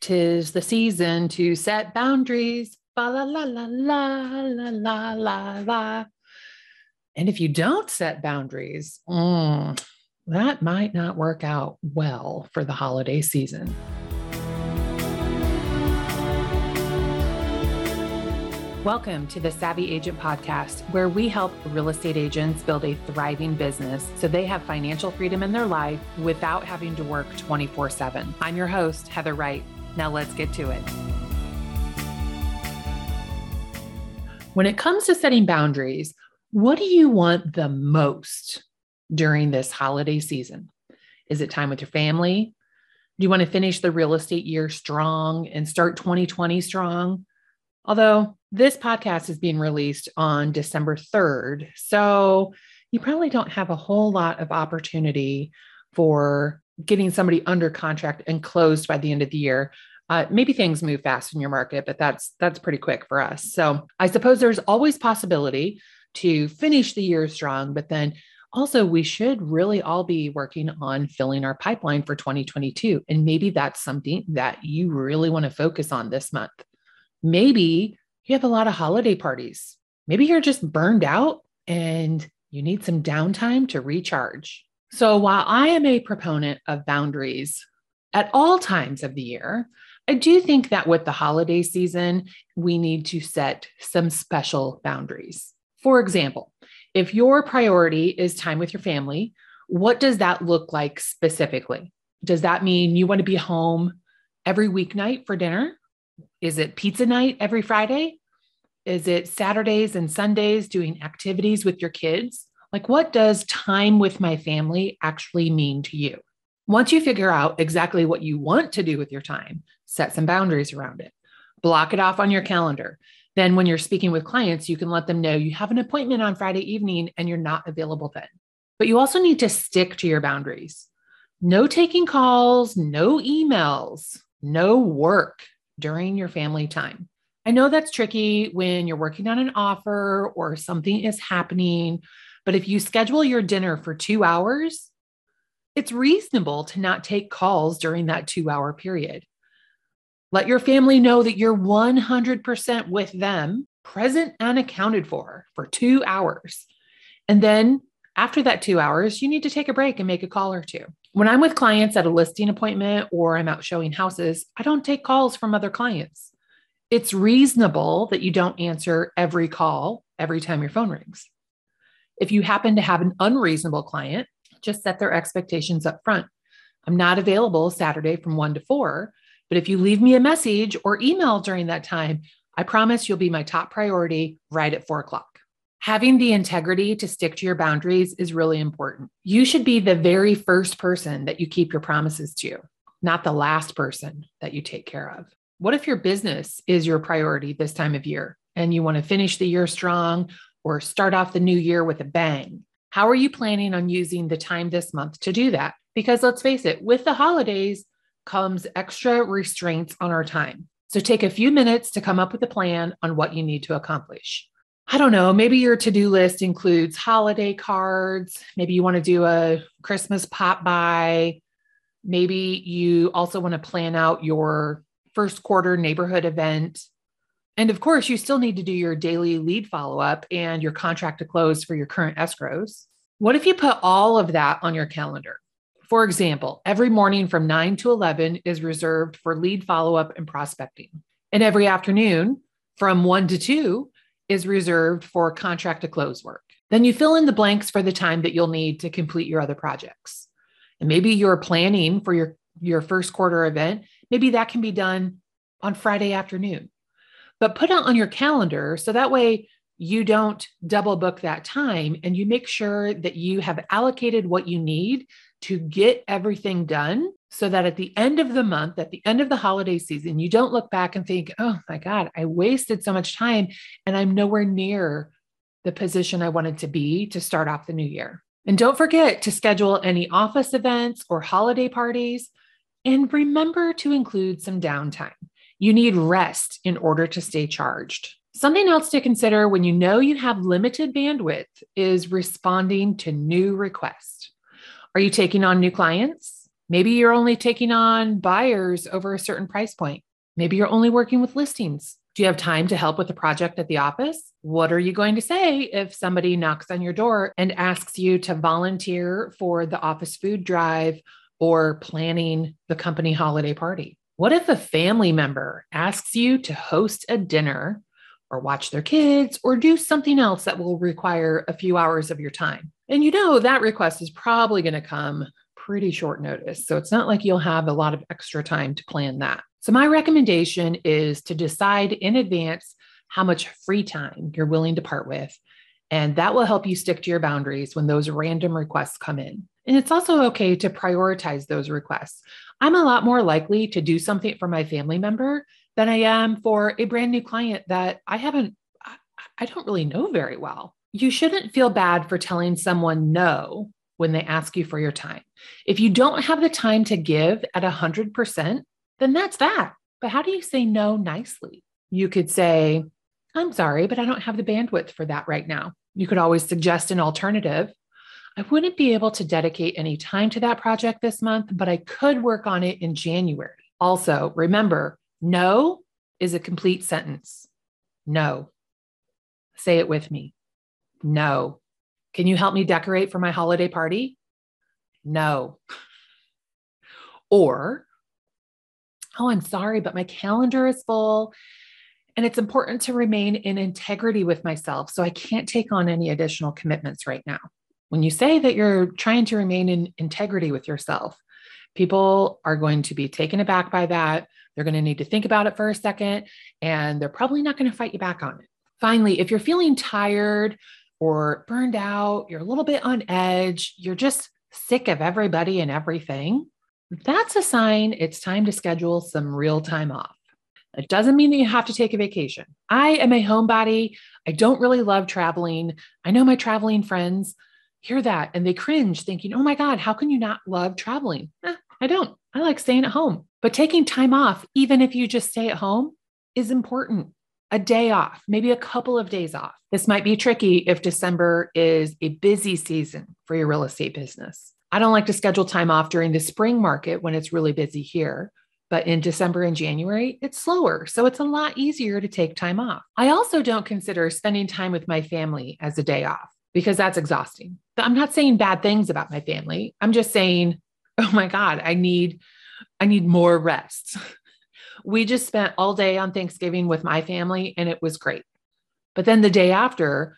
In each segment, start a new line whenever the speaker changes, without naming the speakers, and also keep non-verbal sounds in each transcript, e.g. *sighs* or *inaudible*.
Tis the season to set boundaries. Ba la la la la la la la la. And if you don't set boundaries, mm, that might not work out well for the holiday season. Welcome to the Savvy Agent Podcast, where we help real estate agents build a thriving business so they have financial freedom in their life without having to work 24 7. I'm your host, Heather Wright. Now let's get to it. When it comes to setting boundaries, what do you want the most during this holiday season? Is it time with your family? Do you want to finish the real estate year strong and start 2020 strong? Although this podcast is being released on December 3rd. So you probably don't have a whole lot of opportunity for getting somebody under contract and closed by the end of the year. Uh, maybe things move fast in your market, but that's that's pretty quick for us. So I suppose there's always possibility to finish the year strong, but then also we should really all be working on filling our pipeline for 2022. And maybe that's something that you really want to focus on this month. Maybe you have a lot of holiday parties. Maybe you're just burned out and you need some downtime to recharge. So, while I am a proponent of boundaries at all times of the year, I do think that with the holiday season, we need to set some special boundaries. For example, if your priority is time with your family, what does that look like specifically? Does that mean you want to be home every weeknight for dinner? Is it pizza night every Friday? Is it Saturdays and Sundays doing activities with your kids? Like, what does time with my family actually mean to you? Once you figure out exactly what you want to do with your time, set some boundaries around it, block it off on your calendar. Then, when you're speaking with clients, you can let them know you have an appointment on Friday evening and you're not available then. But you also need to stick to your boundaries. No taking calls, no emails, no work during your family time. I know that's tricky when you're working on an offer or something is happening, but if you schedule your dinner for two hours, it's reasonable to not take calls during that two hour period. Let your family know that you're 100% with them, present and accounted for, for two hours. And then after that two hours, you need to take a break and make a call or two. When I'm with clients at a listing appointment or I'm out showing houses, I don't take calls from other clients. It's reasonable that you don't answer every call every time your phone rings. If you happen to have an unreasonable client, just set their expectations up front. I'm not available Saturday from one to four, but if you leave me a message or email during that time, I promise you'll be my top priority right at four o'clock. Having the integrity to stick to your boundaries is really important. You should be the very first person that you keep your promises to, not the last person that you take care of. What if your business is your priority this time of year and you want to finish the year strong or start off the new year with a bang? How are you planning on using the time this month to do that? Because let's face it, with the holidays comes extra restraints on our time. So take a few minutes to come up with a plan on what you need to accomplish. I don't know, maybe your to do list includes holiday cards. Maybe you want to do a Christmas pop by. Maybe you also want to plan out your first quarter neighborhood event. And of course, you still need to do your daily lead follow up and your contract to close for your current escrows. What if you put all of that on your calendar? For example, every morning from 9 to 11 is reserved for lead follow up and prospecting. And every afternoon from 1 to 2 is reserved for contract to close work. Then you fill in the blanks for the time that you'll need to complete your other projects. And maybe you're planning for your, your first quarter event. Maybe that can be done on Friday afternoon. But put it on your calendar so that way you don't double book that time and you make sure that you have allocated what you need to get everything done so that at the end of the month, at the end of the holiday season, you don't look back and think, oh my God, I wasted so much time and I'm nowhere near the position I wanted to be to start off the new year. And don't forget to schedule any office events or holiday parties. And remember to include some downtime. You need rest in order to stay charged. Something else to consider when you know you have limited bandwidth is responding to new requests. Are you taking on new clients? Maybe you're only taking on buyers over a certain price point. Maybe you're only working with listings. Do you have time to help with a project at the office? What are you going to say if somebody knocks on your door and asks you to volunteer for the office food drive or planning the company holiday party? What if a family member asks you to host a dinner or watch their kids or do something else that will require a few hours of your time? And you know that request is probably going to come pretty short notice. So it's not like you'll have a lot of extra time to plan that. So, my recommendation is to decide in advance how much free time you're willing to part with. And that will help you stick to your boundaries when those random requests come in. And it's also okay to prioritize those requests. I'm a lot more likely to do something for my family member than I am for a brand new client that I haven't, I don't really know very well. You shouldn't feel bad for telling someone no when they ask you for your time. If you don't have the time to give at 100%, then that's that. But how do you say no nicely? You could say, I'm sorry, but I don't have the bandwidth for that right now. You could always suggest an alternative. I wouldn't be able to dedicate any time to that project this month, but I could work on it in January. Also, remember, no is a complete sentence. No. Say it with me. No. Can you help me decorate for my holiday party? No. *laughs* Or oh, I'm sorry, but my calendar is full. And it's important to remain in integrity with myself. So I can't take on any additional commitments right now. When you say that you're trying to remain in integrity with yourself, people are going to be taken aback by that. They're going to need to think about it for a second, and they're probably not going to fight you back on it. Finally, if you're feeling tired or burned out, you're a little bit on edge, you're just sick of everybody and everything, that's a sign it's time to schedule some real time off. It doesn't mean that you have to take a vacation. I am a homebody. I don't really love traveling. I know my traveling friends hear that and they cringe, thinking, oh my God, how can you not love traveling? Eh, I don't. I like staying at home. But taking time off, even if you just stay at home, is important. A day off, maybe a couple of days off. This might be tricky if December is a busy season for your real estate business. I don't like to schedule time off during the spring market when it's really busy here. But in December and January, it's slower. So it's a lot easier to take time off. I also don't consider spending time with my family as a day off because that's exhausting. I'm not saying bad things about my family. I'm just saying, *laughs* oh my God, I need, I need more rest. *laughs* we just spent all day on Thanksgiving with my family and it was great. But then the day after,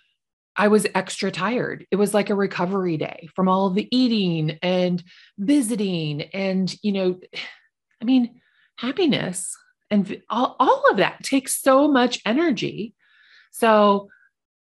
I was extra tired. It was like a recovery day from all the eating and visiting. And, you know, *sighs* I mean, happiness and all, all of that takes so much energy. So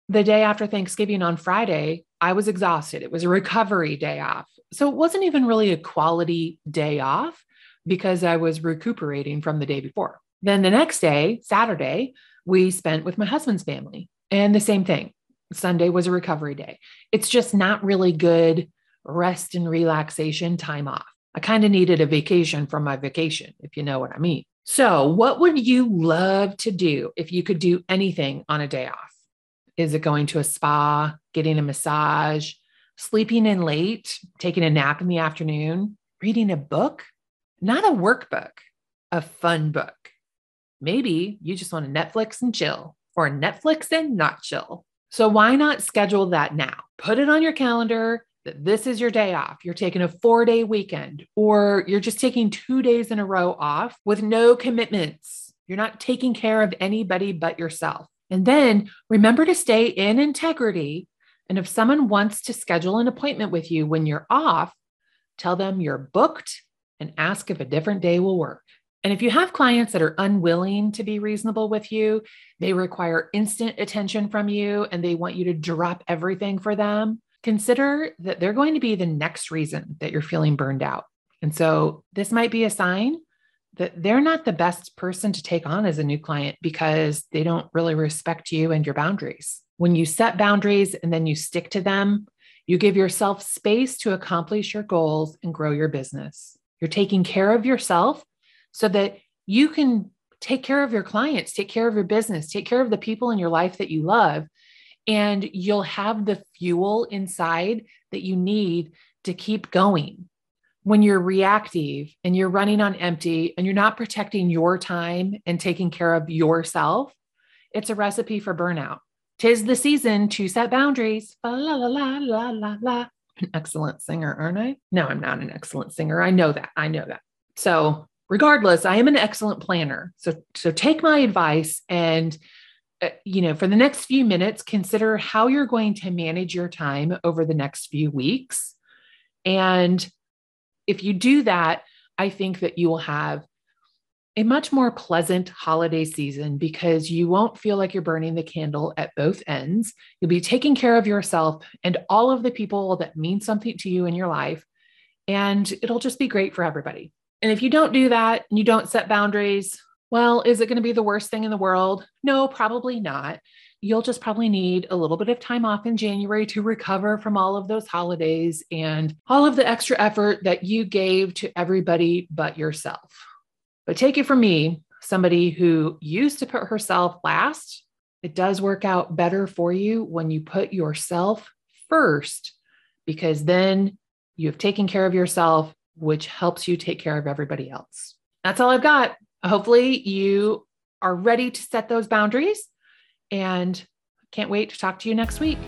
the day after Thanksgiving on Friday, I was exhausted. It was a recovery day off. So it wasn't even really a quality day off because I was recuperating from the day before. Then the next day, Saturday, we spent with my husband's family. And the same thing. Sunday was a recovery day. It's just not really good rest and relaxation time off. I kind of needed a vacation from my vacation, if you know what I mean. So, what would you love to do if you could do anything on a day off? Is it going to a spa, getting a massage, sleeping in late, taking a nap in the afternoon, reading a book? Not a workbook, a fun book. Maybe you just want to Netflix and chill, or Netflix and not chill. So why not schedule that now? Put it on your calendar that this is your day off. You're taking a four day weekend, or you're just taking two days in a row off with no commitments. You're not taking care of anybody but yourself. And then remember to stay in integrity. And if someone wants to schedule an appointment with you when you're off, tell them you're booked and ask if a different day will work. And if you have clients that are unwilling to be reasonable with you, they require instant attention from you and they want you to drop everything for them, consider that they're going to be the next reason that you're feeling burned out. And so this might be a sign that they're not the best person to take on as a new client because they don't really respect you and your boundaries. When you set boundaries and then you stick to them, you give yourself space to accomplish your goals and grow your business. You're taking care of yourself so that you can take care of your clients, take care of your business, take care of the people in your life that you love. And you'll have the fuel inside that you need to keep going. When you're reactive and you're running on empty and you're not protecting your time and taking care of yourself, it's a recipe for burnout. Tis the season to set boundaries. La la la la la la. An excellent singer, aren't I? No, I'm not an excellent singer. I know that. I know that. So, regardless, I am an excellent planner. So, so take my advice and uh, you know, for the next few minutes, consider how you're going to manage your time over the next few weeks. And if you do that, I think that you will have a much more pleasant holiday season because you won't feel like you're burning the candle at both ends. You'll be taking care of yourself and all of the people that mean something to you in your life. And it'll just be great for everybody. And if you don't do that and you don't set boundaries, well, is it going to be the worst thing in the world? No, probably not. You'll just probably need a little bit of time off in January to recover from all of those holidays and all of the extra effort that you gave to everybody but yourself. But take it from me, somebody who used to put herself last, it does work out better for you when you put yourself first, because then you have taken care of yourself, which helps you take care of everybody else. That's all I've got. Hopefully, you are ready to set those boundaries and can't wait to talk to you next week.